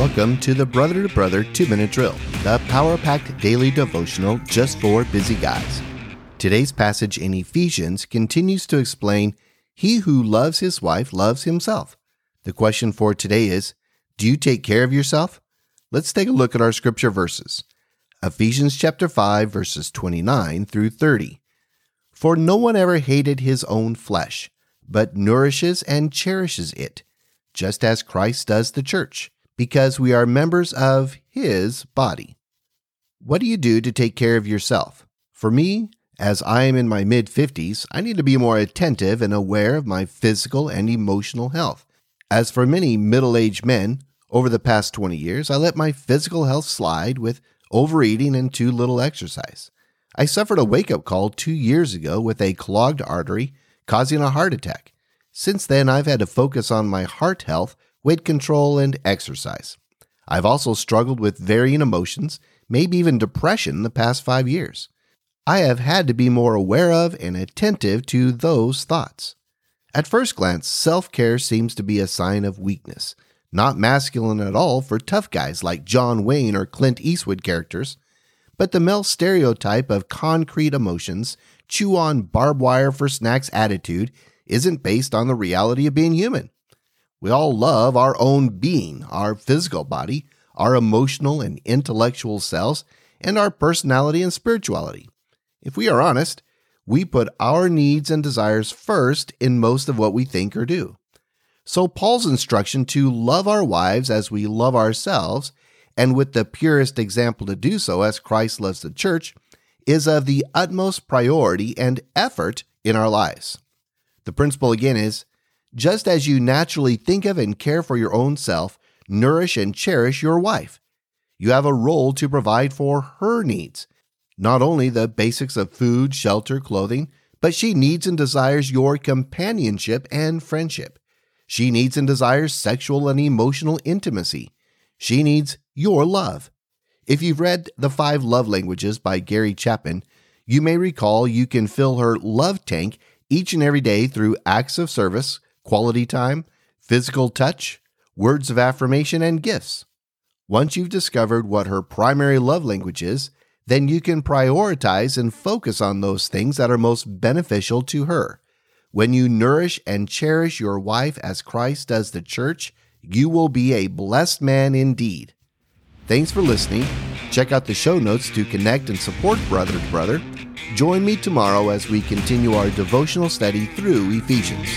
Welcome to the Brother to Brother 2 Minute Drill, the power packed daily devotional just for busy guys. Today's passage in Ephesians continues to explain He who loves his wife loves himself. The question for today is Do you take care of yourself? Let's take a look at our scripture verses. Ephesians chapter 5 verses 29 through 30. For no one ever hated his own flesh, but nourishes and cherishes it, just as Christ does the church because we are members of His body. What do you do to take care of yourself? For me, as I am in my mid 50s, I need to be more attentive and aware of my physical and emotional health. As for many middle aged men, over the past 20 years, I let my physical health slide with overeating and too little exercise. I suffered a wake up call two years ago with a clogged artery causing a heart attack. Since then, I've had to focus on my heart health weight control, and exercise. I've also struggled with varying emotions, maybe even depression, the past five years. I have had to be more aware of and attentive to those thoughts. At first glance, self care seems to be a sign of weakness, not masculine at all for tough guys like John Wayne or Clint Eastwood characters. But the male stereotype of concrete emotions, chew on barbed wire for snacks attitude isn't based on the reality of being human. We all love our own being, our physical body, our emotional and intellectual selves, and our personality and spirituality. If we are honest, we put our needs and desires first in most of what we think or do. So, Paul's instruction to love our wives as we love ourselves, and with the purest example to do so as Christ loves the church, is of the utmost priority and effort in our lives. The principle again is just as you naturally think of and care for your own self, nourish and cherish your wife. You have a role to provide for her needs, not only the basics of food, shelter, clothing, but she needs and desires your companionship and friendship. She needs and desires sexual and emotional intimacy. She needs your love. If you've read The Five Love Languages by Gary Chapman, you may recall you can fill her love tank each and every day through acts of service, quality time, physical touch, words of affirmation, and gifts. Once you've discovered what her primary love language is, then you can prioritize and focus on those things that are most beneficial to her. When you nourish and cherish your wife as Christ does the church, you will be a blessed man indeed. Thanks for listening. Check out the show notes to connect and support Brother to Brother. Join me tomorrow as we continue our devotional study through Ephesians.